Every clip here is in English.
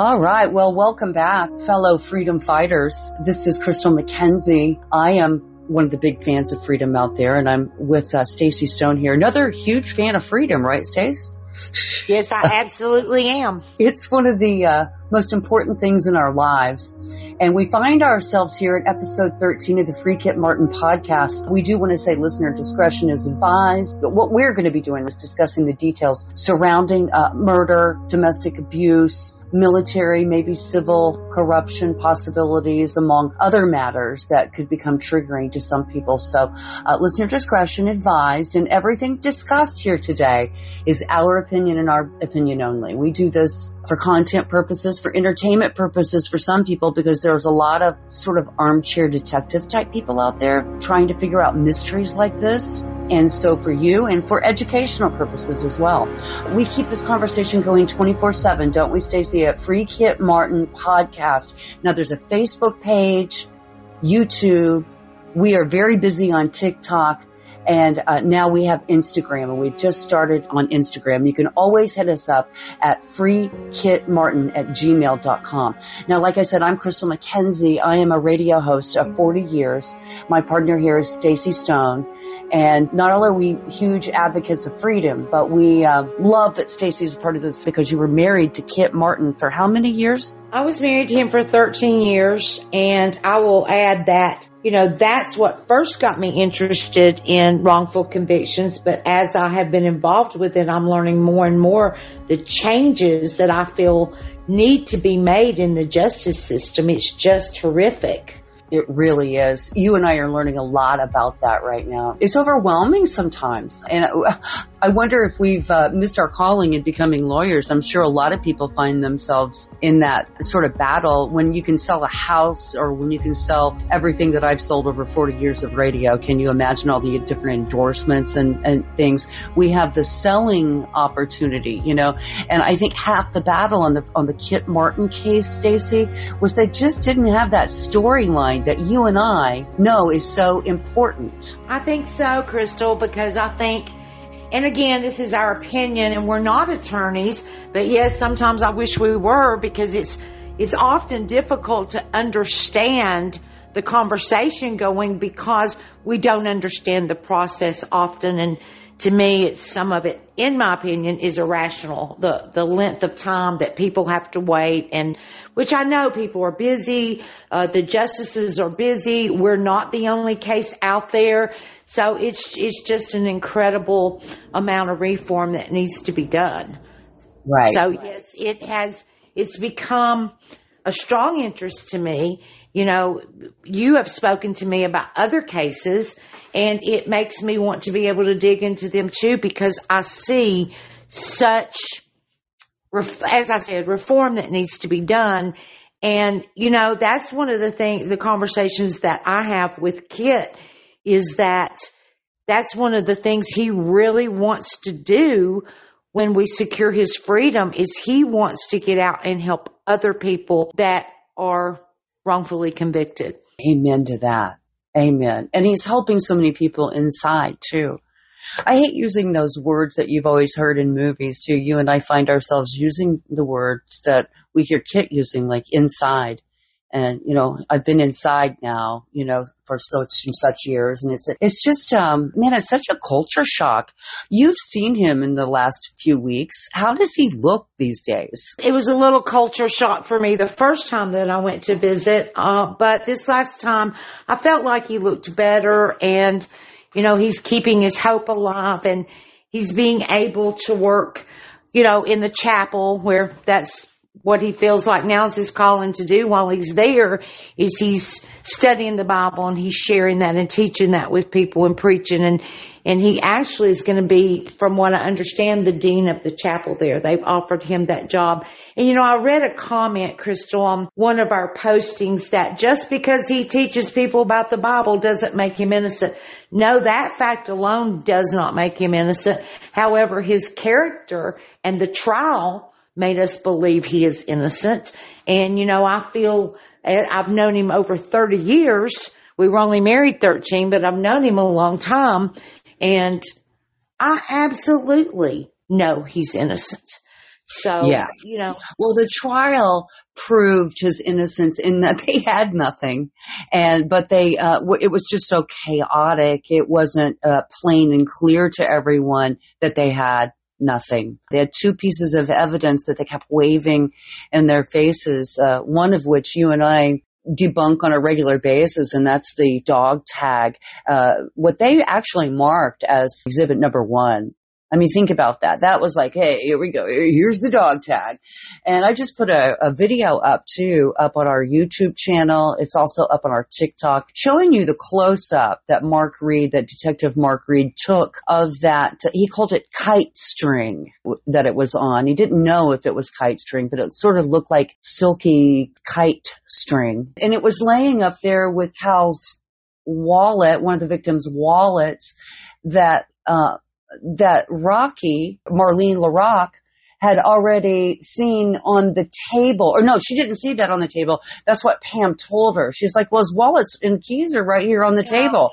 All right. Well, welcome back, fellow freedom fighters. This is Crystal McKenzie. I am one of the big fans of freedom out there, and I'm with uh, Stacy Stone here. Another huge fan of freedom, right, Stace? Yes, I absolutely am. It's one of the uh, most important things in our lives. And we find ourselves here at episode 13 of the Free Kit Martin podcast. We do want to say listener discretion is advised, but what we're going to be doing is discussing the details surrounding uh, murder, domestic abuse, military, maybe civil corruption possibilities, among other matters that could become triggering to some people. So, uh, listener discretion advised, and everything discussed here today is our opinion and our opinion only. We do this for content purposes, for entertainment purposes for some people, because there's a lot of sort of armchair detective type people out there trying to figure out mysteries like this. And so for you and for educational purposes as well. We keep this conversation going 24 7, don't we, Stacey, at Free Kit Martin podcast. Now there's a Facebook page, YouTube. We are very busy on TikTok. And uh, now we have Instagram, and we just started on Instagram. You can always hit us up at freekitmartin at gmail.com. Now, like I said, I'm Crystal McKenzie. I am a radio host of 40 years. My partner here is Stacy Stone. And not only are we huge advocates of freedom, but we uh, love that Stacy's a part of this because you were married to Kit Martin for how many years? I was married to him for 13 years, and I will add that, you know, that's what first got me interested in wrongful convictions. But as I have been involved with it, I'm learning more and more the changes that I feel need to be made in the justice system. It's just horrific. It really is. You and I are learning a lot about that right now. It's overwhelming sometimes. And uh, I wonder if we've uh, missed our calling in becoming lawyers. I'm sure a lot of people find themselves in that sort of battle when you can sell a house or when you can sell everything that I've sold over 40 years of radio. Can you imagine all the different endorsements and, and things? We have the selling opportunity, you know, and I think half the battle on the, on the Kit Martin case, Stacy, was they just didn't have that storyline that you and I know is so important. I think so, Crystal, because I think and again, this is our opinion and we're not attorneys, but yes, sometimes I wish we were because it's, it's often difficult to understand the conversation going because we don't understand the process often. And to me, it's some of it, in my opinion, is irrational. The, the length of time that people have to wait and, which I know people are busy. Uh, the justices are busy. We're not the only case out there. So it's it's just an incredible amount of reform that needs to be done. Right. So yes, it has it's become a strong interest to me. You know, you have spoken to me about other cases and it makes me want to be able to dig into them too because I see such as I said, reform that needs to be done. And, you know, that's one of the things, the conversations that I have with Kit is that that's one of the things he really wants to do when we secure his freedom is he wants to get out and help other people that are wrongfully convicted. Amen to that. Amen. And he's helping so many people inside too. I hate using those words that you've always heard in movies too. You and I find ourselves using the words that we hear Kit using, like inside and you know I've been inside now, you know, for such and such years, and it's it's just um, man, it's such a culture shock. You've seen him in the last few weeks. How does he look these days? It was a little culture shock for me the first time that I went to visit, uh, but this last time I felt like he looked better, and you know he's keeping his hope alive, and he's being able to work, you know, in the chapel where that's what he feels like now is his calling to do while he's there is he's studying the Bible and he's sharing that and teaching that with people and preaching and and he actually is going to be, from what I understand, the dean of the chapel there. They've offered him that job. And you know, I read a comment, Crystal, on one of our postings that just because he teaches people about the Bible doesn't make him innocent. No, that fact alone does not make him innocent. However, his character and the trial made us believe he is innocent. And, you know, I feel eh, I've known him over 30 years. We were only married 13, but I've known him a long time. And I absolutely know he's innocent. So, Yeah. you know, Well, the trial proved his innocence in that they had nothing, and but they uh, w- it was just so chaotic. It wasn't uh, plain and clear to everyone that they had nothing. They had two pieces of evidence that they kept waving in their faces. Uh, one of which you and I debunk on a regular basis, and that's the dog tag. Uh, what they actually marked as exhibit number one. I mean, think about that. That was like, hey, here we go. Here's the dog tag. And I just put a, a video up too, up on our YouTube channel. It's also up on our TikTok, showing you the close up that Mark Reed, that Detective Mark Reed took of that. He called it kite string that it was on. He didn't know if it was kite string, but it sort of looked like silky kite string. And it was laying up there with Cal's wallet, one of the victim's wallets that, uh, that Rocky, Marlene LaRock, had already seen on the table. Or no, she didn't see that on the table. That's what Pam told her. She's like, well, his wallets and keys are right here on the Yeah. table.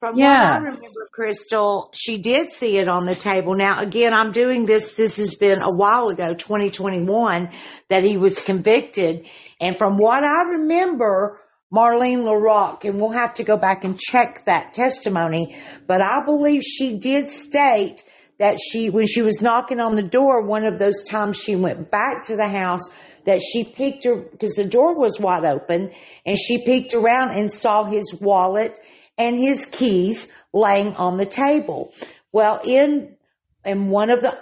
From Yeah. what I remember, Crystal, she did see it on the table. Now, again, I'm doing this. This has been a while ago, 2021, that he was convicted. And from what I remember, Marlene LaRock, and we'll have to go back and check that testimony, but I believe she did state that she, when she was knocking on the door, one of those times she went back to the house, that she peeked her, because the door was wide open, and she peeked around and saw his wallet and his keys laying on the table. Well, in, in one of the,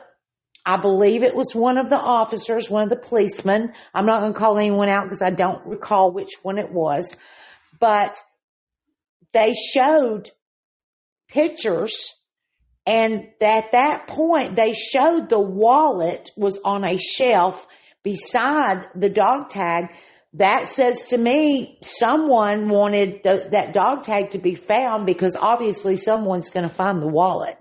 I believe it was one of the officers, one of the policemen. I'm not going to call anyone out because I don't recall which one it was, but they showed pictures and at that point they showed the wallet was on a shelf beside the dog tag. That says to me someone wanted the, that dog tag to be found because obviously someone's going to find the wallet.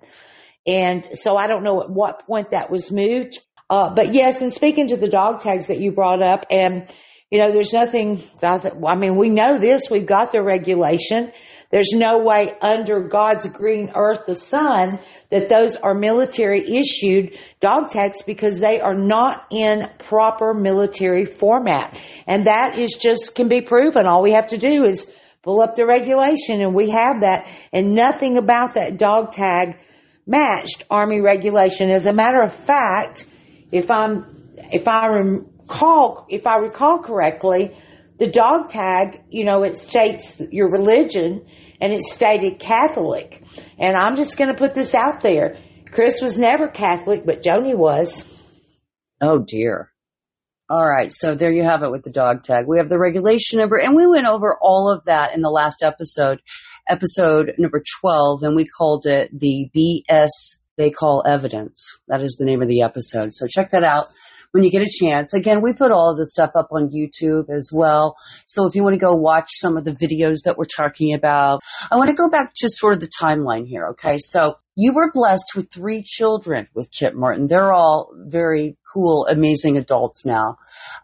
And so I don't know at what point that was moved. Uh, but yes, and speaking to the dog tags that you brought up, and you know, there's nothing. I mean, we know this. We've got the regulation. There's no way under God's green earth, the sun, that those are military issued dog tags because they are not in proper military format. And that is just can be proven. All we have to do is pull up the regulation and we have that and nothing about that dog tag matched Army regulation. As a matter of fact, if I'm, if I recall, if I recall correctly, the dog tag, you know, it states your religion and it stated Catholic. And I'm just going to put this out there. Chris was never Catholic, but Joni was. Oh dear. All right, so there you have it with the dog tag. We have the regulation number, and we went over all of that in the last episode, episode number 12, and we called it the BS They Call Evidence. That is the name of the episode. So check that out when you get a chance. Again, we put all of this stuff up on YouTube as well. So if you want to go watch some of the videos that we're talking about, I want to go back to sort of the timeline here. Okay. So you were blessed with three children with Kit Martin. They're all very cool, amazing adults now.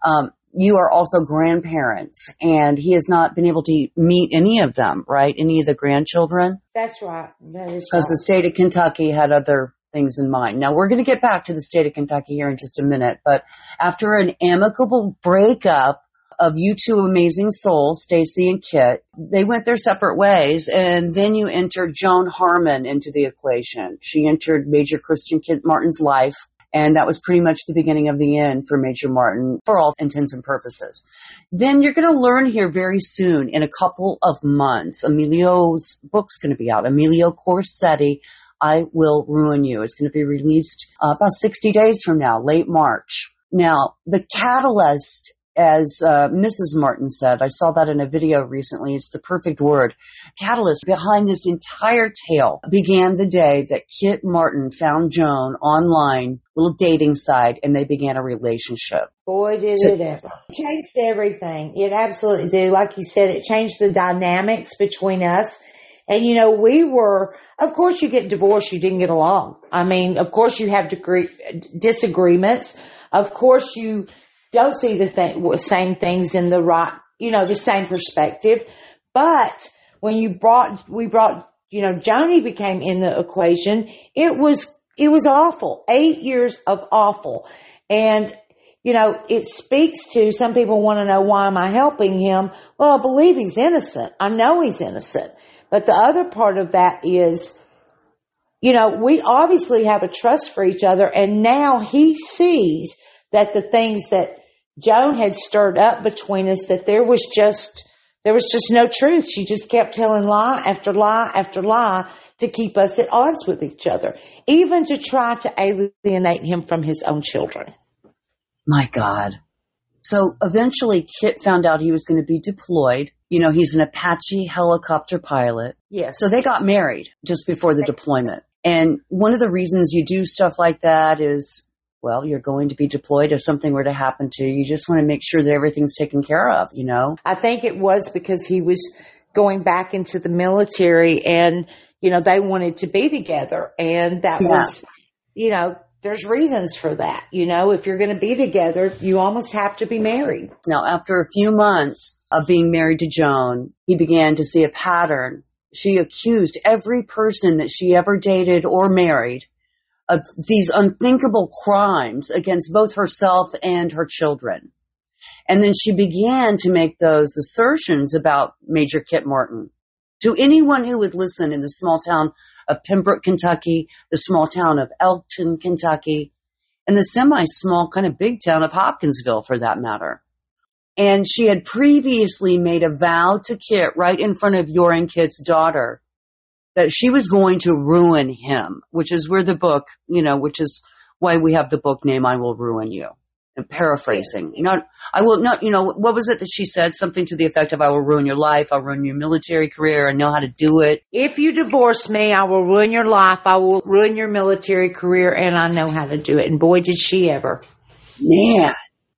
Um, you are also grandparents and he has not been able to meet any of them, right? Any of the grandchildren? That's right. That is Because the state of Kentucky had other things in mind. Now we're going to get back to the state of Kentucky here in just a minute, but after an amicable breakup of you two amazing souls, Stacy and Kit, they went their separate ways and then you entered Joan Harmon into the equation. She entered Major Christian Kit Martin's life and that was pretty much the beginning of the end for Major Martin for all intents and purposes. Then you're going to learn here very soon in a couple of months. Emilio's book's going to be out. Emilio Corsetti, I Will Ruin You. It's going to be released uh, about 60 days from now, late March. Now, the catalyst, as uh, Mrs. Martin said, I saw that in a video recently. It's the perfect word. Catalyst behind this entire tale began the day that Kit Martin found Joan online, little dating site, and they began a relationship. Boy, did So- it ever. It changed everything. It absolutely did. Like you said, it changed the dynamics between us. And you know, we were, of course you get divorced, you didn't get along. I mean, of course you have degree, disagreements. Of course you don't see the th- same things in the right, you know, the same perspective. But when you brought, we brought, you know, Joni became in the equation, it was, it was awful. Eight years of awful. And, you know, it speaks to some people want to know why am I helping him? Well, I believe he's innocent. I know he's innocent. But the other part of that is, you know, we obviously have a trust for each other and now he sees that the things that Joan had stirred up between us, that there was just, there was just no truth. She just kept telling lie after lie after lie to keep us at odds with each other, even to try to alienate him from his own children. My God. So eventually Kit found out he was going to be deployed. You know, he's an Apache helicopter pilot. Yeah. So they got married just before the deployment. And one of the reasons you do stuff like that is, well, you're going to be deployed. If something were to happen to you, you just want to make sure that everything's taken care of, you know? I think it was because he was going back into the military and you know, they wanted to be together. And that yeah. was, you know, there's reasons for that. You know, if you're going to be together, you almost have to be married. Now, after a few months of being married to Joan, he began to see a pattern. She accused every person that she ever dated or married of these unthinkable crimes against both herself and her children. And then she began to make those assertions about Major Kit Martin to anyone who would listen in the small town of Pembroke, Kentucky, the small town of Elkton, Kentucky, and the semi small kind of big town of Hopkinsville for that matter. And she had previously made a vow to Kit right in front of Yoren Kit's daughter that she was going to ruin him, which is where the book, you know, which is why we have the book name I Will Ruin You paraphrasing. Not, I will not, you know, what was it that she said? Something to the effect of, I will ruin your life. I'll ruin your military career. I know how to do it. If you divorce me, I will ruin your life. I will ruin your military career and I know how to do it. And boy, did she ever. Man.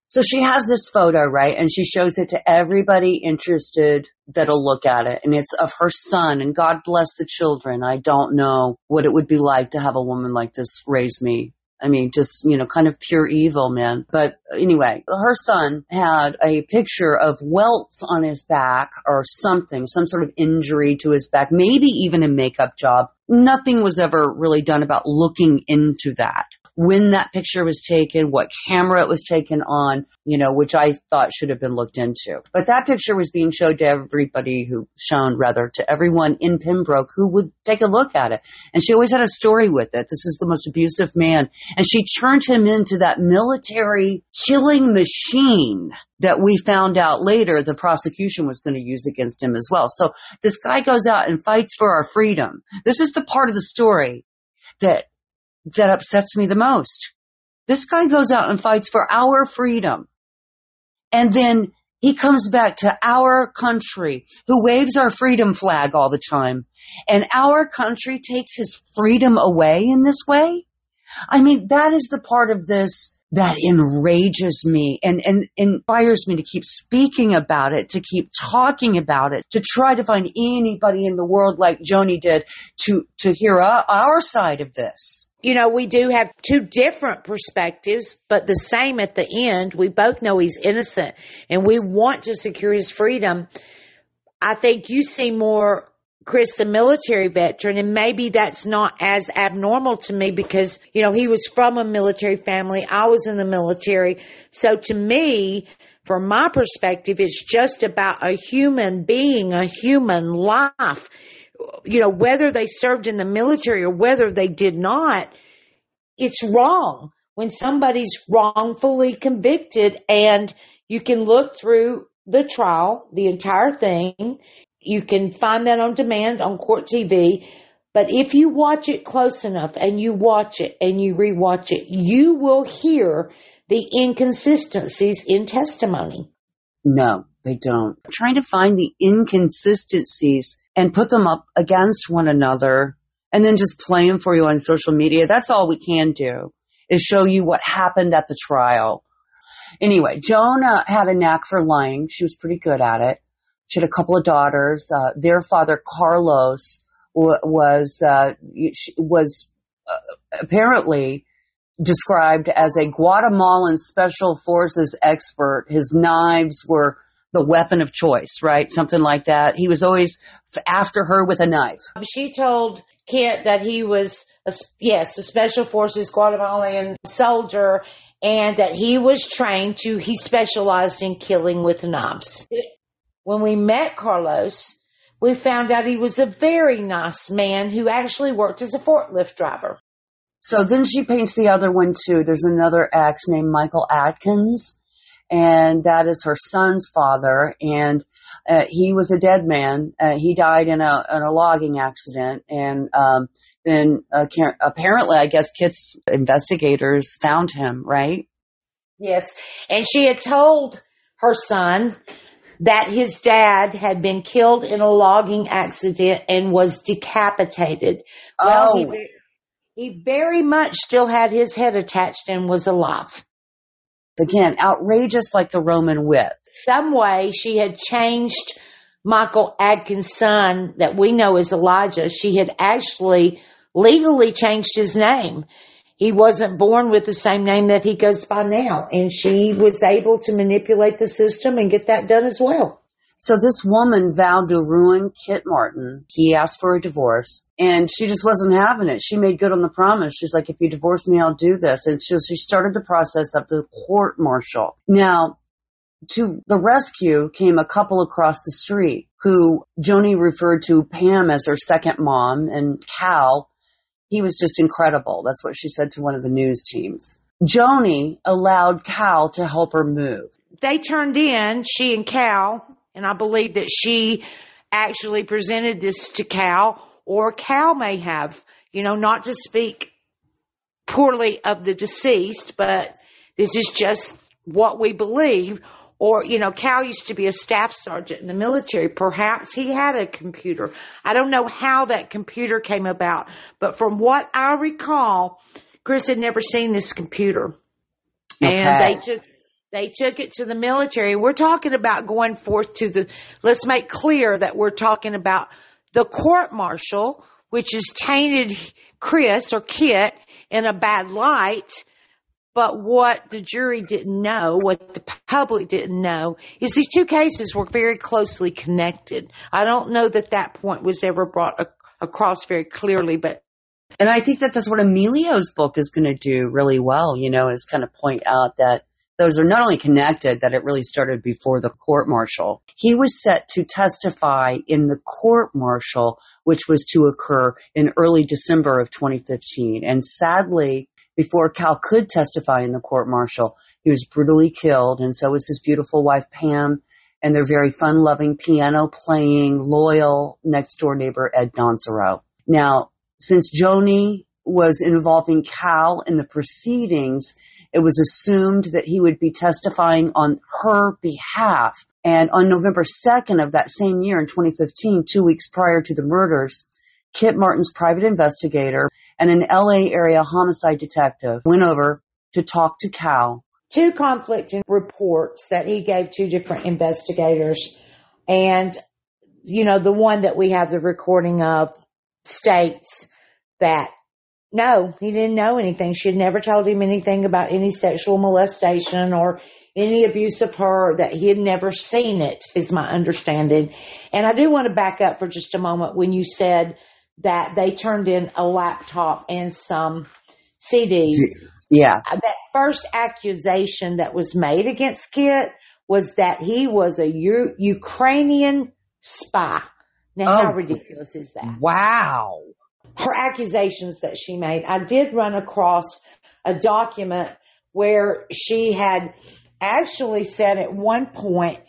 So she has this photo, right? And she shows it to everybody interested that'll look at it. And it's of her son and God bless the children. I don't know what it would be like to have a woman like this raise me I mean, just, you know, kind of pure evil, man. But anyway, her son had a picture of welts on his back or something, some sort of injury to his back, maybe even a makeup job. Nothing was ever really done about looking into that when that picture was taken, what camera it was taken on, you know, which I thought should have been looked into. But that picture was being showed to everybody who, shown rather to everyone in Pembroke who would take a look at it. And she always had a story with it. This is the most abusive man. And she turned him into that military killing machine that we found out later the prosecution was going to use against him as well. So this guy goes out and fights for our freedom. This is the part of the story that that upsets me the most. This guy goes out and fights for our freedom. And then he comes back to our country who waves our freedom flag all the time. And our country takes his freedom away in this way. I mean, that is the part of this that enrages me and, and inspires me to keep speaking about it, to keep talking about it, to try to find anybody in the world like Joni did to, to hear our, our side of this. You know, we do have two different perspectives, but the same at the end. We both know he's innocent and we want to secure his freedom. I think you see more Chris, the military veteran, and maybe that's not as abnormal to me because, you know, he was from a military family. I was in the military. So to me, from my perspective, it's just about a human being, a human life. You know, whether they served in the military or whether they did not, it's wrong when somebody's wrongfully convicted and you can look through the trial, the entire thing, you can find that on demand on Court TV. But if you watch it close enough and you watch it and you rewatch it, you will hear the inconsistencies in testimony. No, they don't. Trying to find the inconsistencies and put them up against one another and then just play them for you on social media. That's all we can do is show you what happened at the trial. Anyway, Joni had a knack for lying. She was pretty good at it. She had a couple of daughters. Uh, their father, Carlos, w- was uh, was uh, apparently described as a Guatemalan special forces expert. His knives were the weapon of choice, right? Something like that. He was always after her with a knife. She told Kit that he was a, yes, a special forces Guatemalan soldier and that he was trained to, he specialized in killing with knives. When we met Carlos, we found out he was a very nice man who actually worked as a forklift driver. So then she paints the other one too. There's another ex named Michael Atkins, and that is her son's father. And uh, he was a dead man. Uh, he died in a in a logging accident, and um, then uh, apparently, I guess Kit's investigators found him. Right? Yes, and she had told her son that his dad had been killed in a logging accident and was decapitated. Well, oh. he, he very much still had his head attached and was alive. Again, outrageous like the Roman whip. Some way she had changed Michael Adkins' son that we know as Elijah. She had actually legally changed his name. He wasn't born with the same name that he goes by now. And she was able to manipulate the system and get that done as well. So this woman vowed to ruin Kit Martin. He asked for a divorce and she just wasn't having it. She made good on the promise. She's like, if you divorce me, I'll do this. And so she started the process of the court martial. Now, to the rescue came a couple across the street who Joni referred to Pam as her second mom and Cal. He was just incredible. That's what she said to one of the news teams. Joni allowed Cal to help her move. They turned in, she and Cal, and I believe that she actually presented this to Cal, or Cal may have, you know, not to speak poorly of the deceased, but this is just what we believe. Or, you know, Cal used to be a staff sergeant in the military. Perhaps he had a computer. I don't know how that computer came about, but from what I recall, Chris had never seen this computer. Okay. And they took they took it to the military. We're talking about going forth to the, let's make clear that we're talking about the court martial, which has tainted Chris or Kit in a bad light. But what the jury didn't know, what the public didn't know, is these two cases were very closely connected. I don't know that that point was ever brought across very clearly, but and I think that that's what Emilio's book is going to do really well, you know, is kind of point out that those are not only connected, that it really started before the court martial. He was set to testify in the court martial, which was to occur in early December of 2015. And sadly, before Cal could testify in the court martial, he was brutally killed, and so was his beautiful wife, Pam, and their very fun loving piano playing, loyal next door neighbor, Ed Dansereau. Now, since Joni was involving Cal in the proceedings, it was assumed that he would be testifying on her behalf. And on November 2nd of that same year in 2015, two weeks prior to the murders, Kit Martin's private investigator and an LA area homicide detective went over to talk to Cal. Two conflicting reports that he gave two different investigators. And, you know, the one that we have the recording of states that no, he didn't know anything. She had never told him anything about any sexual molestation or any abuse of her, that he had never seen it, is my understanding. And I do want to back up for just a moment when you said that they turned in a laptop and some CDs. Yeah. Uh, that first accusation that was made against Kit was that he was a U- Ukrainian spy. Now, oh. how ridiculous is that? Wow her accusations that she made. I did run across a document where she had actually said at one point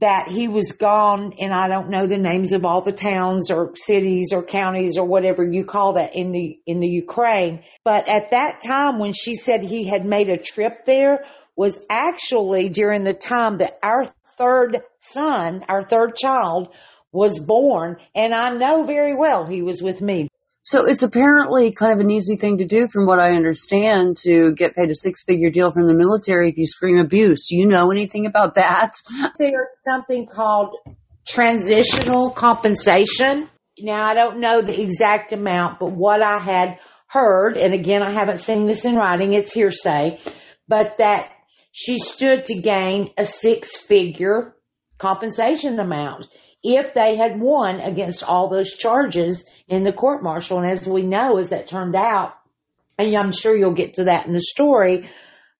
that he was gone and I don't know the names of all the towns or cities or counties or whatever you call that in the in the Ukraine but at that time when she said he had made a trip there was actually during the time that our third son our third child was born and I know very well he was with me so it's apparently kind of an easy thing to do, from what I understand, to get paid a six figure deal from the military if you scream abuse. Do you know anything about that? There's something called transitional compensation. Now, I don't know the exact amount, but what I had heard, and again, I haven't seen this in writing, it's hearsay, but that she stood to gain a six figure compensation amount if they had won against all those charges in the court martial. And as we know, as that turned out, and I'm sure you'll get to that in the story,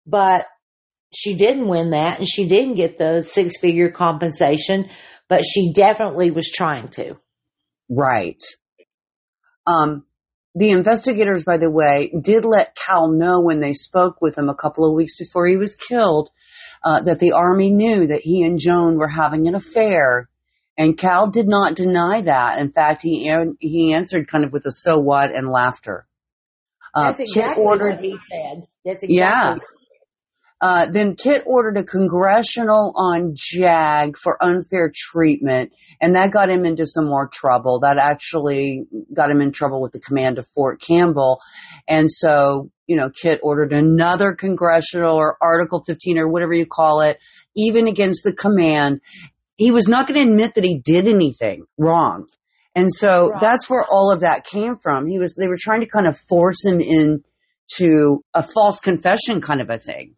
but she didn't win that and she didn't get the six figure compensation, but she definitely was trying to. Right. Um, the investigators, by the way, did let Cal know when they spoke with him a couple of weeks before he was killed uh, that the army knew that he and Joan were having an affair. And Cal did not deny that. In fact, he he answered kind of with a "so what" and laughter. Uh, That's exactly ordered, what he said. That's exactly yeah. Uh, then Kit ordered a congressional on JAG for unfair treatment, and that got him into some more trouble. That actually got him in trouble with the command of Fort Campbell. And so, you know, Kit ordered another congressional or Article 15 or whatever you call it, even against the command. He was not going to admit that he did anything wrong. And so right. that's where all of that came from. He was, they were trying to kind of force him into a false confession kind of a thing.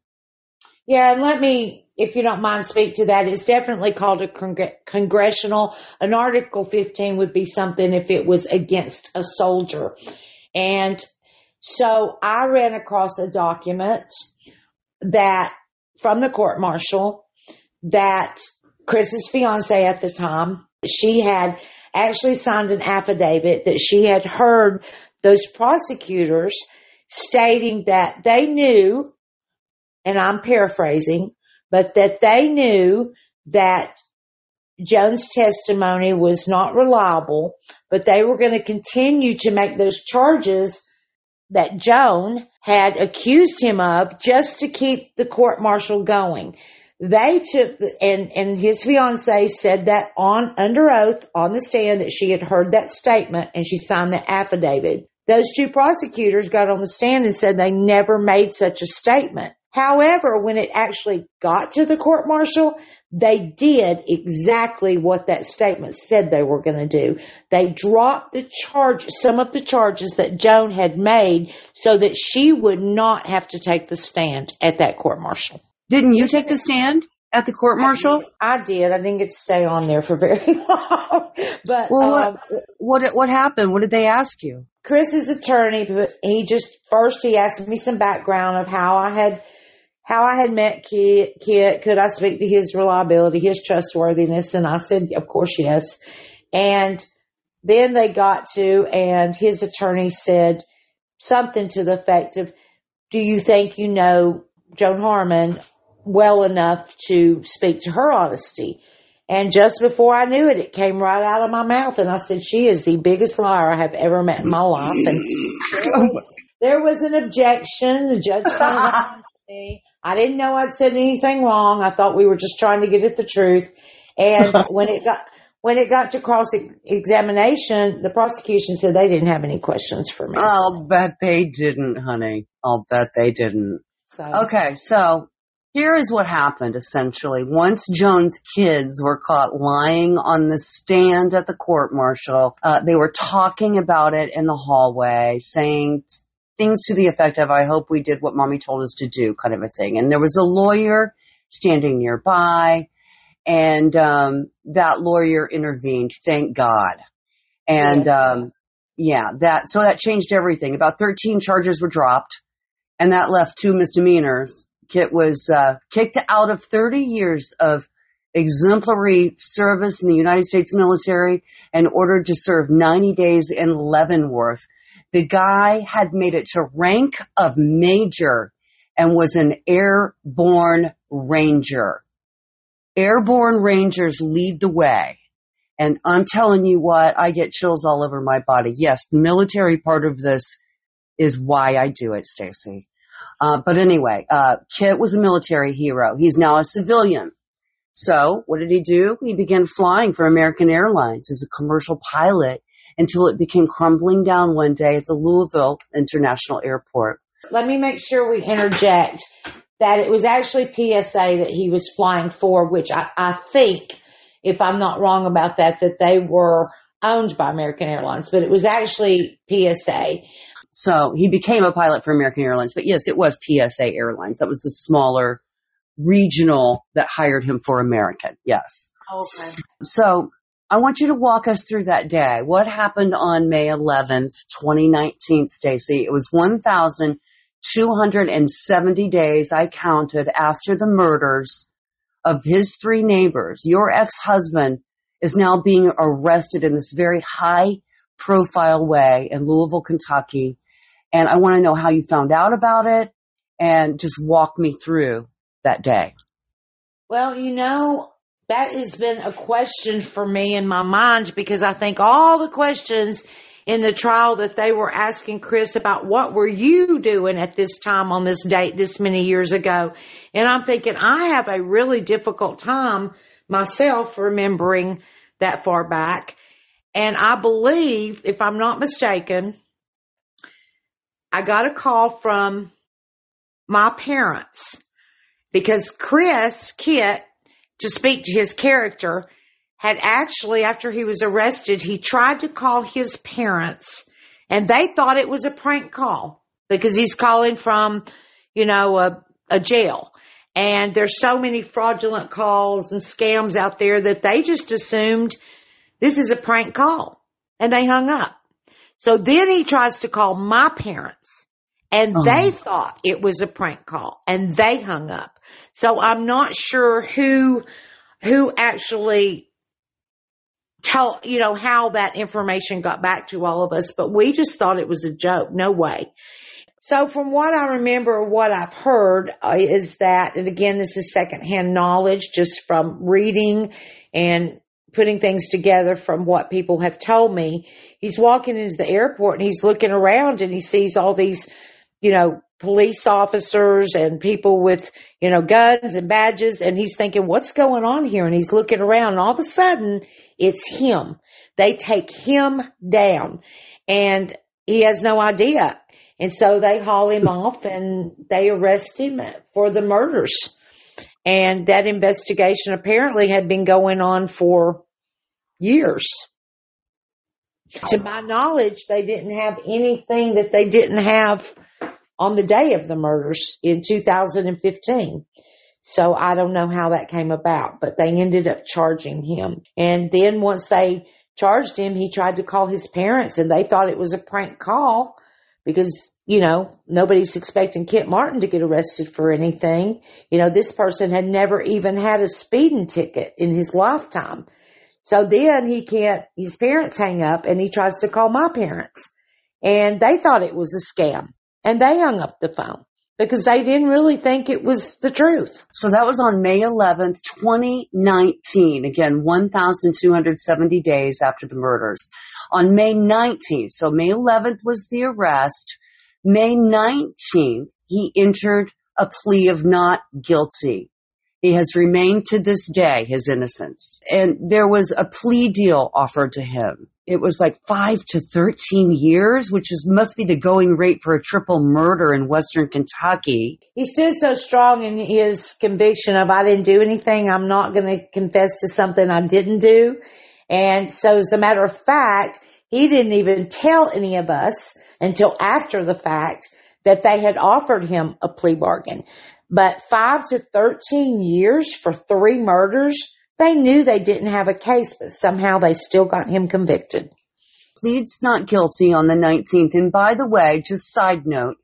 Yeah, and let me, if you don't mind, speak to that. It's definitely called a congr- congressional. An Article 15 would be something if it was against a soldier. And so I ran across a document that from the court martial that Chris's fiance at the time, she had actually signed an affidavit that she had heard those prosecutors stating that they knew and I'm paraphrasing, but that they knew that Joan's testimony was not reliable, but they were going to continue to make those charges that Joan had accused him of just to keep the court martial going. They took the, and and his fiance said that on under oath on the stand that she had heard that statement and she signed the affidavit. Those two prosecutors got on the stand and said they never made such a statement. However, when it actually got to the court martial, they did exactly what that statement said they were going to do. They dropped the charge, some of the charges that Joan had made so that she would not have to take the stand at that court martial. Didn't you take the stand? at the court martial? I did. I didn't get to stay on there for very long. but well, um, what, what what happened? What did they ask you? Chris's attorney, he just first he asked me some background of how I had how I had met Kit, Kit, could I speak to his reliability, his trustworthiness? And I said, of course, yes. And then they got to, and his attorney said something to the effect of, do you think you know Joan Harmon well enough to speak to her honesty? And just before I knew it, it came right out of my mouth. And I said, she is the biggest liar I have ever met in my life. And oh there was an objection. The judge me. I didn't know I'd said anything wrong. I thought we were just trying to get at the truth. And when it got when it got to cross examination, the prosecution said they didn't have any questions for me. I'll bet they didn't, honey. I'll bet they didn't. So. Okay, so here is what happened essentially. Once Joan's kids were caught lying on the stand at the court martial, uh, they were talking about it in the hallway, saying things to the effect of, I hope we did what mommy told us to do, kind of a thing. And there was a lawyer standing nearby, and um, that lawyer intervened, thank God. And um, yeah, that so that changed everything. About 13 charges were dropped, and that left two misdemeanors. Kit was uh, kicked out of 30 years of exemplary service in the United States military and ordered to serve 90 days in Leavenworth the guy had made it to rank of major and was an airborne ranger. Airborne rangers lead the way. And I'm telling you what, I get chills all over my body. Yes, the military part of this is why I do it, Stacy. Uh, but anyway, uh, Kit was a military hero. He's now a civilian. So what did he do? He began flying for American Airlines as a commercial pilot until it became crumbling down one day at the Louisville International Airport. Let me make sure we interject that it was actually PSA that he was flying for, which I, I think, if I'm not wrong about that, that they were owned by American Airlines, but it was actually PSA. So he became a pilot for American Airlines, but yes, it was PSA Airlines. That was the smaller regional that hired him for American. Yes. Okay. So I want you to walk us through that day. What happened on May 11th, 2019, Stacy? It was 1,270 days I counted after the murders of his three neighbors. Your ex-husband is now being arrested in this very high profile way in Louisville, Kentucky. And I want to know how you found out about it and just walk me through that day. Well, you know, that has been a question for me in my mind because I think all the questions in the trial that they were asking Chris about what were you doing at this time on this date this many years ago. And I'm thinking I have a really difficult time myself remembering that far back. And I believe, if I'm not mistaken, I got a call from my parents because Chris Kit, to speak to his character, had actually, after he was arrested, he tried to call his parents and they thought it was a prank call because he's calling from, you know, a, a jail. And there's so many fraudulent calls and scams out there that they just assumed this is a prank call and they hung up. So then he tries to call my parents and oh. they thought it was a prank call and they hung up. So I'm not sure who, who actually tell, you know, how that information got back to all of us, but we just thought it was a joke. No way. So from what I remember, what I've heard uh, is that, and again, this is secondhand knowledge just from reading and putting things together from what people have told me. He's walking into the airport and he's looking around and he sees all these, you know, police officers and people with, you know, guns and badges. And he's thinking, what's going on here? And he's looking around and all of a sudden it's him. They take him down and he has no idea. And so they haul him off and they arrest him for the murders. And that investigation apparently had been going on for years. To my knowledge, they didn't have anything that they didn't have on the day of the murders in 2015. So I don't know how that came about, but they ended up charging him. And then once they charged him, he tried to call his parents and they thought it was a prank call because, you know, nobody's expecting Kit Martin to get arrested for anything. You know, this person had never even had a speeding ticket in his lifetime. So then he can't, his parents hang up and he tries to call my parents and they thought it was a scam and they hung up the phone because they didn't really think it was the truth. So that was on May 11th, 2019. Again, 1,270 days after the murders. On May 19th, so May 11th was the arrest. May 19th, he entered a plea of not guilty. He has remained to this day his innocence. And there was a plea deal offered to him. It was like five to 13 years, which is, must be the going rate for a triple murder in Western Kentucky. He stood so strong in his conviction of, I didn't do anything. I'm not going to confess to something I didn't do. And so as a matter of fact, he didn't even tell any of us until after the fact that they had offered him a plea bargain. But five to 13 years for three murders, they knew they didn't have a case, but somehow they still got him convicted. Pleads not guilty on the 19th. And by the way, just side note,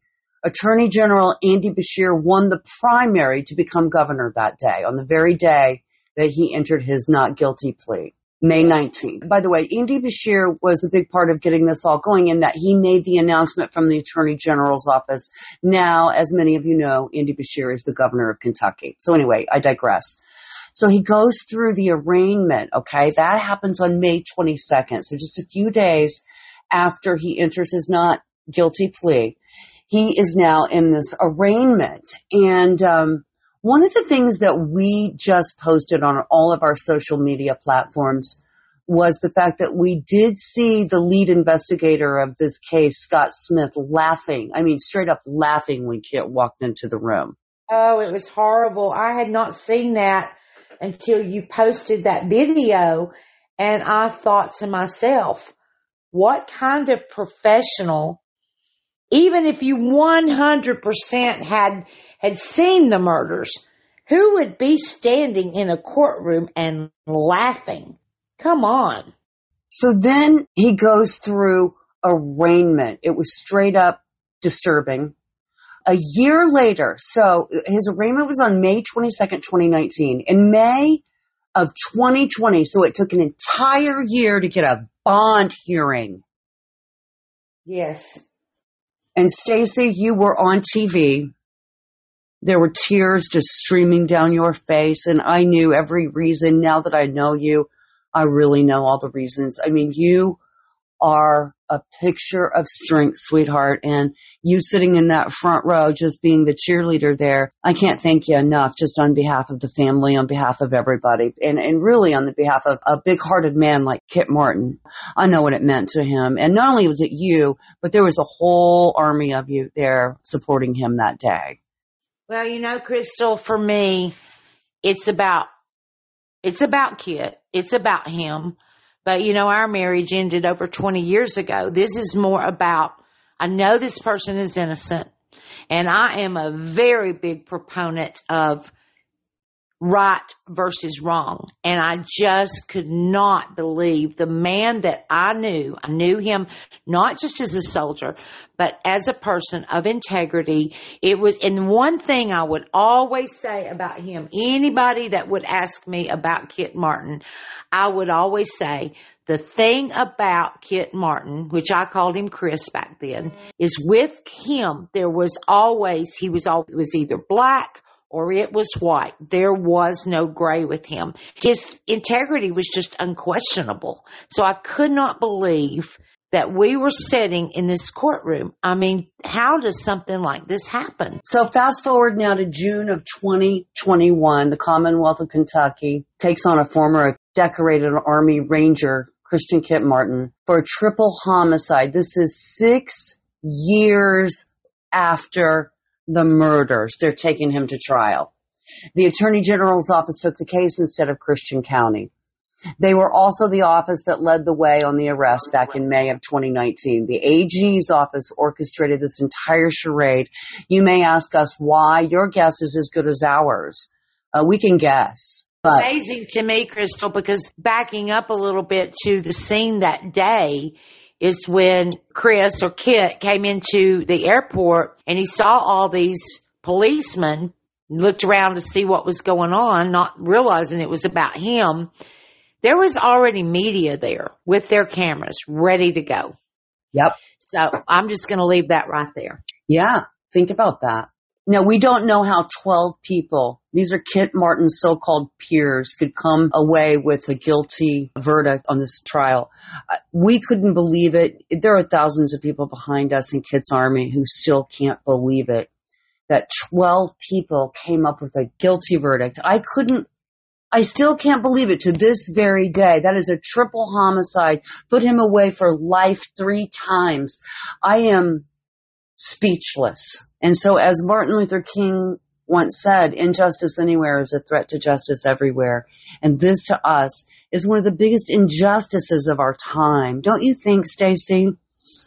Attorney General Andy Beshear won the primary to become governor that day, on the very day that he entered his not guilty plea. May 19th. By the way, Andy Beshear was a big part of getting this all going in that he made the announcement from the Attorney General's office. Now, as many of you know, Andy Beshear is the governor of Kentucky. So anyway, I digress. So he goes through the arraignment. Okay. That happens on May 22nd. So just a few days after he enters his not guilty plea, he is now in this arraignment. And, um, one of the things that we just posted on all of our social media platforms was the fact that we did see the lead investigator of this case, Scott Smith, laughing. I mean, straight up laughing when Kit walked into the room. Oh, it was horrible. I had not seen that until you posted that video. And I thought to myself, what kind of professional, even if you 100% had had seen the murders, who would be standing in a courtroom and laughing Come on. So then he goes through arraignment. It was straight up disturbing. A year later, so his arraignment was on May 22nd, 2019. In May of 2020, so it took an entire year to get a bond hearing. Yes. And Stacy, you were on TV. There were tears just streaming down your face, and I knew every reason. Now that I know you, I really know all the reasons. I mean, you are a picture of strength, sweetheart. And you sitting in that front row, just being the cheerleader there, I can't thank you enough just on behalf of the family, on behalf of everybody, and, and really on the behalf of a big hearted man like Kit Martin. I know what it meant to him. And not only was it you, but there was a whole army of you there supporting him that day. Well, you know, Crystal, for me, it's about, it's about Kit. It's about him. But you know, our marriage ended over 20 years ago. This is more about, I know this person is innocent and I am a very big proponent of right versus wrong. And I just could not believe the man that I knew. I knew him not just as a soldier, but as a person of integrity. It was, and one thing I would always say about him, anybody that would ask me about Kit Martin, I would always say the thing about Kit Martin, which I called him Chris back then, is with him, there was always, he was always was either black or it was white. There was no gray with him. His integrity was just unquestionable. So I could not believe that we were sitting in this courtroom. I mean, how does something like this happen? So fast forward now to June of 2021, the Commonwealth of Kentucky takes on a former decorated Army Ranger, Christian Kit Martin, for a triple homicide. This is six years after the murders. They're taking him to trial. The Attorney General's office took the case instead of Christian County. They were also the office that led the way on the arrest back in May of 2019. The AG's office orchestrated this entire charade. You may ask us why. Your guess is as good as ours. Uh, we can guess. But Amazing to me, Crystal, because backing up a little bit to the scene that day, is when Chris or Kit came into the airport and he saw all these policemen, looked around to see what was going on, not realizing it was about him. There was already media there with their cameras ready to go. Yep. So I'm just going to leave that right there. Yeah. Think about that. Now, we don't know how 12 people, these are Kit Martin's so-called peers, could come away with a guilty verdict on this trial. Uh, we couldn't believe it. There are thousands of people behind us in Kit's army who still can't believe it. That 12 people came up with a guilty verdict. I couldn't, I still can't believe it to this very day. That is a triple homicide. Put him away for life three times. I am speechless. And so, as Martin Luther King once said, injustice anywhere is a threat to justice everywhere. And this to us is one of the biggest injustices of our time. Don't you think, Stacy?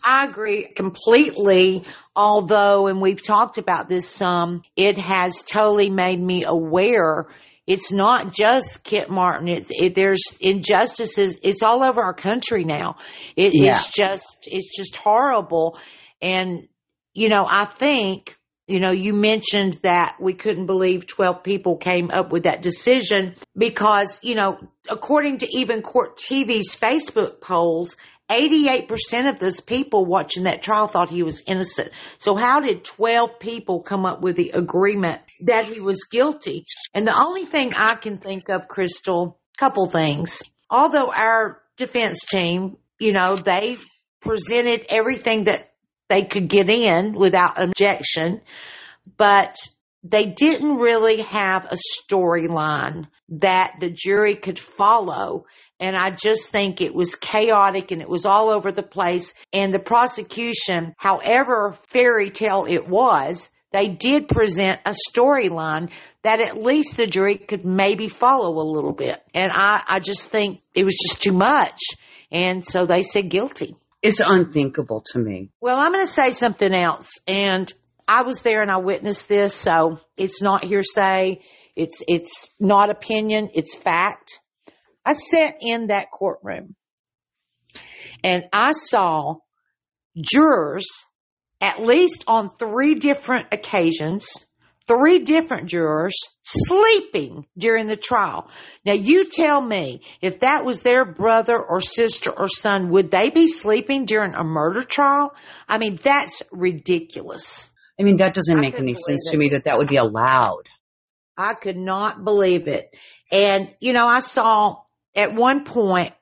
I agree completely. Although, and we've talked about this some, it has totally made me aware it's not just Kit Martin. It, it, there's injustices. It's all over our country now. It Yeah. is just, it's just horrible. And, you know, I think, you know, you mentioned that we couldn't believe 12 people came up with that decision because, you know, according to even Court TV's Facebook polls, 88% of those people watching that trial thought he was innocent. So how did 12 people come up with the agreement that he was guilty? And the only thing I can think of, Crystal, couple things. Although our defense team, you know, they presented everything that they could get in without objection, but they didn't really have a storyline that the jury could follow. And I just think it was chaotic and it was all over the place. And the prosecution, however fairy tale it was, they did present a storyline that at least the jury could maybe follow a little bit. And I, I just think it was just too much. And so they said guilty. It's unthinkable to me. Well, I'm going to say something else. And I was there and I witnessed this. So it's not hearsay. It's, it's not opinion. It's fact. I sat in that courtroom and I saw jurors at least on three different occasions, three different jurors sleeping during the trial. Now you tell me if that was their brother or sister or son, would they be sleeping during a murder trial? I mean, that's ridiculous. I mean, that doesn't make any sense it. to me that that would be allowed. I could not believe it. And, you know, I saw at one point,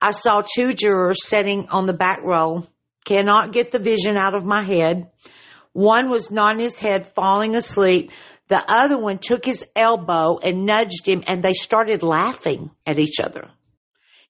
I saw two jurors sitting on the back row, cannot get the vision out of my head. One was nodding his head, falling asleep. The other one took his elbow and nudged him and they started laughing at each other.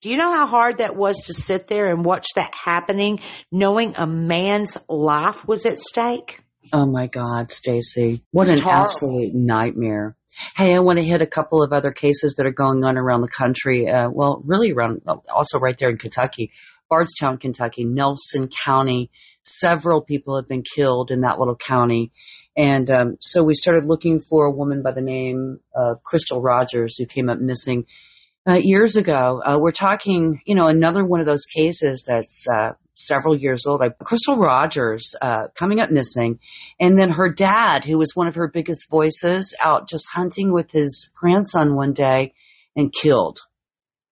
Do you know how hard that was to sit there and watch that happening, knowing a man's life was at stake? Oh my God, Stacy. What an horrible. absolute nightmare. Hey, I want to hit a couple of other cases that are going on around the country. Uh, well, really around, also right there in Kentucky, Bardstown, Kentucky, Nelson County. Several people have been killed in that little county. And um, so we started looking for a woman by the name of Crystal Rogers who came up missing uh, years ago. Uh, we're talking, you know, another one of those cases that's uh, several years old. Crystal Rogers uh, coming up missing, and then her dad, who was one of her biggest voices, out just hunting with his grandson one day and killed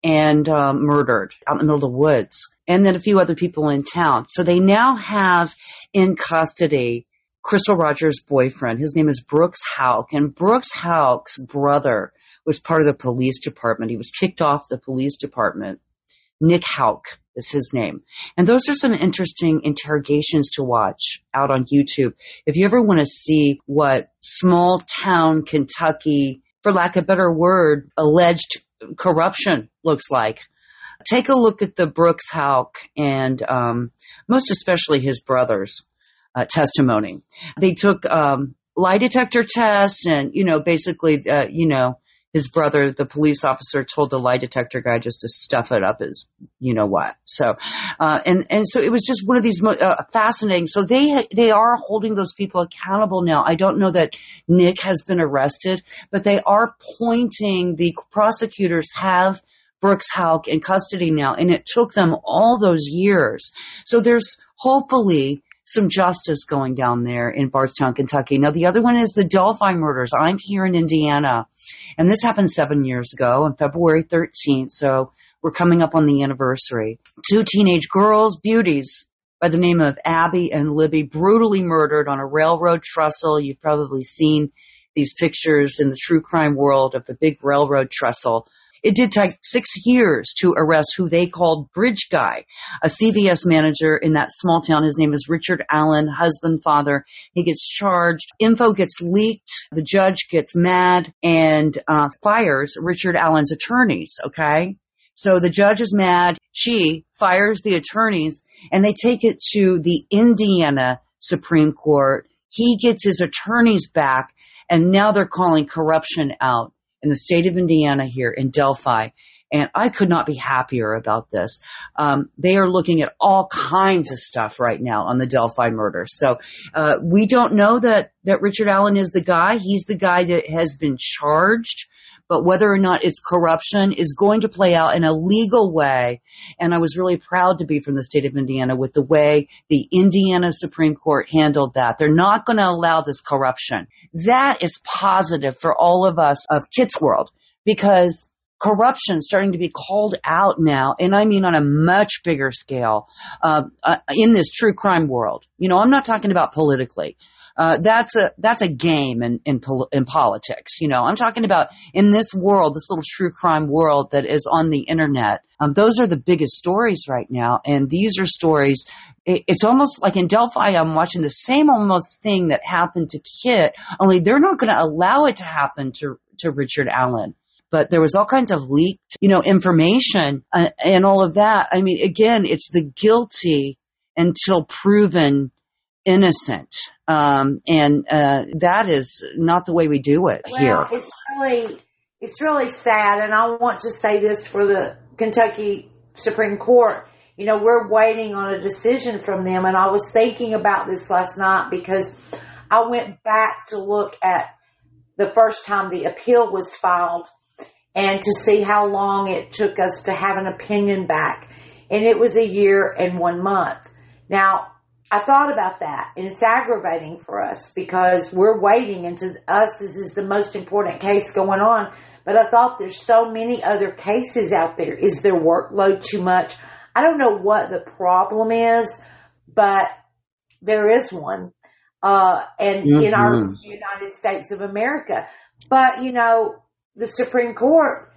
and um, murdered out in the middle of the woods, and then a few other people in town. So they now have in custody Crystal Rogers' boyfriend. His name is Brooks Houck, and Brooks Houck's brother was part of the police department. He was kicked off the police department. Nick Houck is his name. And those are some interesting interrogations to watch out on YouTube. If you ever want to see what small town Kentucky, for lack of a better word, alleged corruption looks like, take a look at the Brooks Houck and um, most especially his brother's uh, testimony. They took um, lie detector tests and, you know, basically, uh, you know, his brother, the police officer, told the lie detector guy just to stuff it up his, you know what. So, uh, and and so it was just one of these uh, fascinating. So they they are holding those people accountable now. I don't know that Nick has been arrested, but they are pointing. The prosecutors have Brooks Houck in custody now, and it took them all those years. So there's hopefully some justice going down there in Bardstown, Kentucky. Now, the other one is the Delphi murders. I'm here in Indiana, and this happened seven years ago on February 13th. So we're coming up on the anniversary. Two teenage girls, beauties, by the name of Abby and Libby, brutally murdered on a railroad trestle. You've probably seen these pictures in the true crime world of the big railroad trestle it did take six years to arrest who they called Bridge Guy, a CVS manager in that small town. His name is Richard Allen, husband, father. He gets charged. Info gets leaked. The judge gets mad and uh, fires Richard Allen's attorneys. Okay. So the judge is mad. She fires the attorneys and they take it to the Indiana Supreme Court. He gets his attorneys back and now they're calling corruption out in the state of Indiana here in Delphi. And I could not be happier about this. Um, they are looking at all kinds of stuff right now on the Delphi murder. So uh, we don't know that that Richard Allen is the guy. He's the guy that has been charged but whether or not it's corruption is going to play out in a legal way. And I was really proud to be from the state of Indiana with the way the Indiana Supreme Court handled that. They're not going to allow this corruption. That is positive for all of us of Kids World because corruption starting to be called out now, and I mean on a much bigger scale uh, uh, in this true crime world. You know, I'm not talking about politically. Uh, that's a that's a game in, in in politics. You know, I'm talking about in this world, this little true crime world that is on the internet. Um, those are the biggest stories right now, and these are stories. It, it's almost like in Delphi, I'm watching the same almost thing that happened to Kit, only they're not going to allow it to happen to to Richard Allen but there was all kinds of leaked, you know, information uh, and all of that. I mean, again, it's the guilty until proven innocent. Um, and uh, that is not the way we do it well, here. It's really, it's really sad. And I want to say this for the Kentucky Supreme Court. You know, we're waiting on a decision from them. And I was thinking about this last night because I went back to look at the first time the appeal was filed. and to see how long it took us to have an opinion back. And it was a year and one month. Now, I thought about that and it's aggravating for us because we're waiting and to us this is the most important case going on. But I thought there's so many other cases out there. Is their workload too much? I don't know what the problem is, but there is one. Uh, and mm-hmm. in our mm-hmm. United States of America. But, you know, the Supreme Court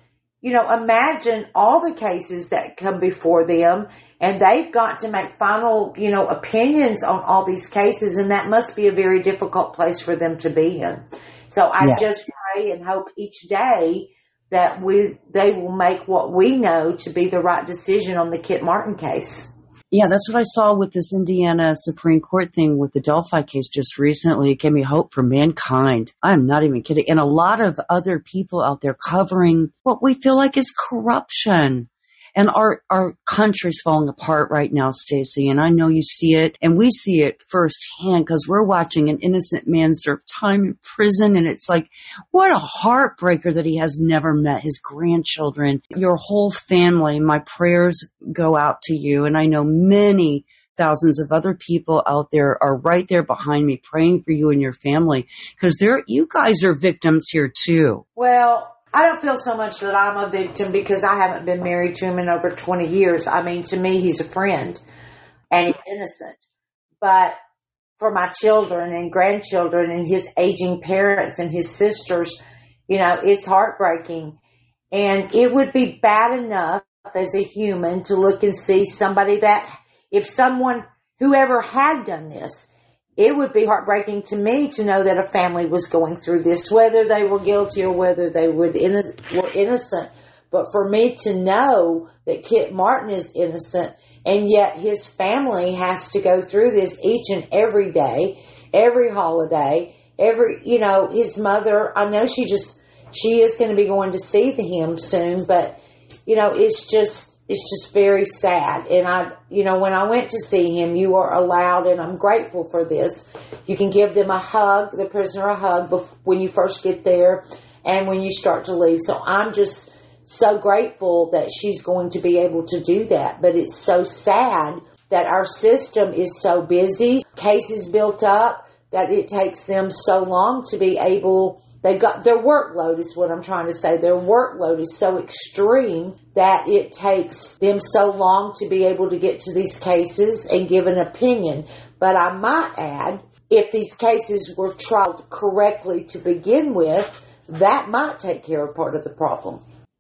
you know, imagine all the cases that come before them and they've got to make final, you know, opinions on all these cases and that must be a very difficult place for them to be in. So I yeah. just pray and hope each day that we, they will make what we know to be the right decision on the Kit Martin case. Yeah, that's what I saw with this Indiana Supreme Court thing with the Delphi case just recently. It gave me hope for mankind. I'm not even kidding. And a lot of other people out there covering what we feel like is corruption. And our, our country's falling apart right now, Stacy. And I know you see it and we see it firsthand because we're watching an innocent man serve time in prison. And it's like, what a heartbreaker that he has never met his grandchildren, your whole family. My prayers go out to you. And I know many thousands of other people out there are right there behind me praying for you and your family because they're you guys are victims here too. Well, I don't feel so much that I'm a victim because I haven't been married to him in over 20 years. I mean, to me, he's a friend and he's innocent. But for my children and grandchildren and his aging parents and his sisters, you know, it's heartbreaking. And it would be bad enough as a human to look and see somebody that, if someone, whoever had done this, it would be heartbreaking to me to know that a family was going through this, whether they were guilty or whether they would were innocent. But for me to know that Kit Martin is innocent and yet his family has to go through this each and every day, every holiday, every, you know, his mother, I know she just, she is going to be going to see him soon, but, you know, it's just, it's just very sad. And I, you know, when I went to see him, you are allowed, and I'm grateful for this. You can give them a hug, the prisoner a hug when you first get there and when you start to leave. So I'm just so grateful that she's going to be able to do that. But it's so sad that our system is so busy, cases built up, that it takes them so long to be able They've got their workload is what I'm trying to say. Their workload is so extreme that it takes them so long to be able to get to these cases and give an opinion. But I might add, if these cases were tried correctly to begin with, that might take care of part of the problem.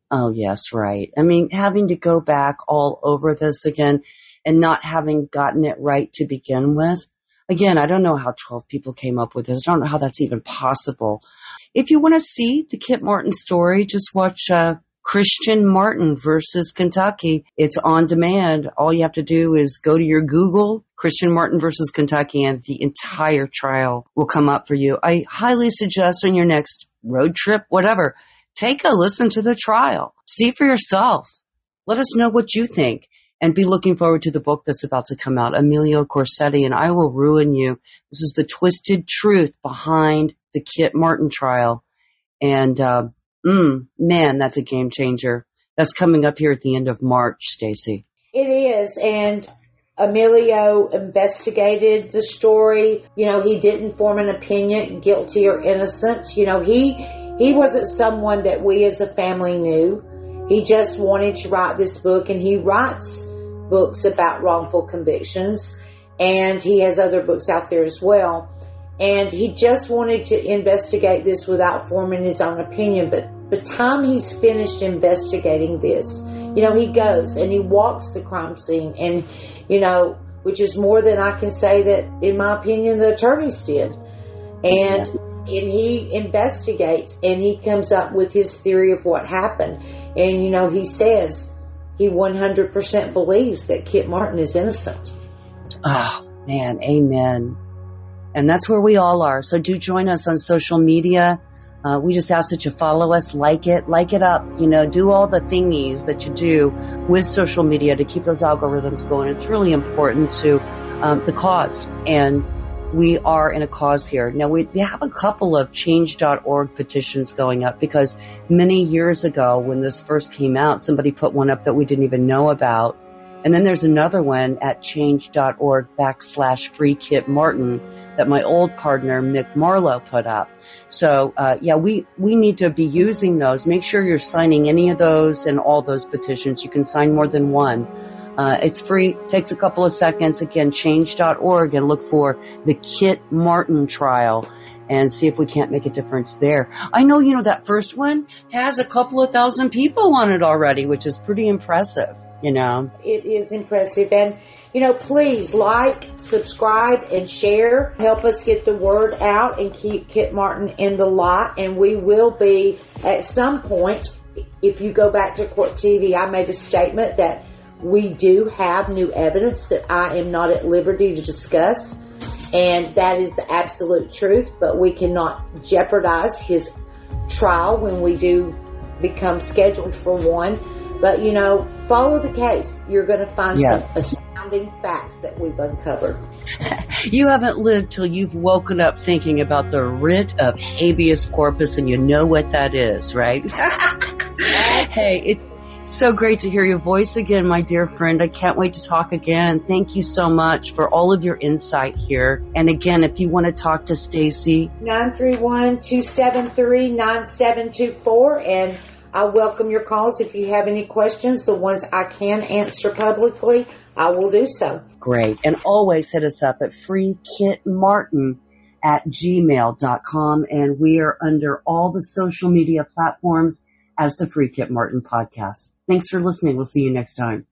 Oh, yes, right. I mean, having to go back all over this again and not having gotten it right to begin with. Again, I don't know how 12 people came up with this. I don't know how that's even possible. If you want to see the Kit Martin story, just watch uh, Christian Martin versus Kentucky. It's on demand. All you have to do is go to your Google, Christian Martin versus Kentucky, and the entire trial will come up for you. I highly suggest on your next road trip, whatever, take a listen to the trial. See for yourself. Let us know what you think and be looking forward to the book that's about to come out, Emilio Corsetti and I Will Ruin You. This is the twisted truth behind the Kit Martin trial. And, uh, mm, man, that's a game changer. That's coming up here at the end of March, Stacy. It is. And Emilio investigated the story. You know, he didn't form an opinion, guilty or innocent. You know, he, he wasn't someone that we as a family knew. He just wanted to write this book and he writes books about wrongful convictions and he has other books out there as well and he just wanted to investigate this without forming his own opinion. But by the time he's finished investigating this, you know, he goes and he walks the crime scene, and you know, which is more than I can say that, in my opinion, the attorneys did, and. And he investigates and he comes up with his theory of what happened. And, you know, he says he 100% believes that Kit Martin is innocent. Oh, man. Amen. And that's where we all are. So do join us on social media. Uh, we just ask that you follow us, like it, like it up, you know, do all the thingies that you do with social media to keep those algorithms going. It's really important to um, the cause. And we are in a cause here. Now we, have a couple of change.org petitions going up because many years ago when this first came out, somebody put one up that we didn't even know about. And then there's another one at change.org backslash free Kit Martin that my old partner Mick Marlowe put up. So uh, yeah, we we need to be using those. Make sure you're signing any of those and all those petitions. You can sign more than one. Uh, it's free, takes a couple of seconds. Again, change.org and look for the Kit Martin trial and see if we can't make a difference there. I know, you know, that first one has a couple of thousand people on it already, which is pretty impressive, you know. It is impressive. And, you know, please like, subscribe, and share. Help us get the word out and keep Kit Martin in the lot. And we will be at some point, if you go back to Court TV, I made a statement that we do have new evidence that I am not at liberty to discuss, and that is the absolute truth, but we cannot jeopardize his trial when we do become scheduled for one. But you know, follow the case. You're going to find yeah. some astounding facts that we've uncovered. you haven't lived till you've woken up thinking about the writ of habeas corpus, and you know what that is, right? hey, it's so great to hear your voice again, my dear friend. I can't wait to talk again. Thank you so much for all of your insight here. And again, if you want to talk to Stacy, 931-273-9724 and I welcome your calls. If you have any questions, the ones I can answer publicly, I will do so. Great. And always hit us up at freekitmartin at gmail.com. And we are under all the social media platforms as the Free Kit Martin podcast. Thanks for listening. We'll see you next time.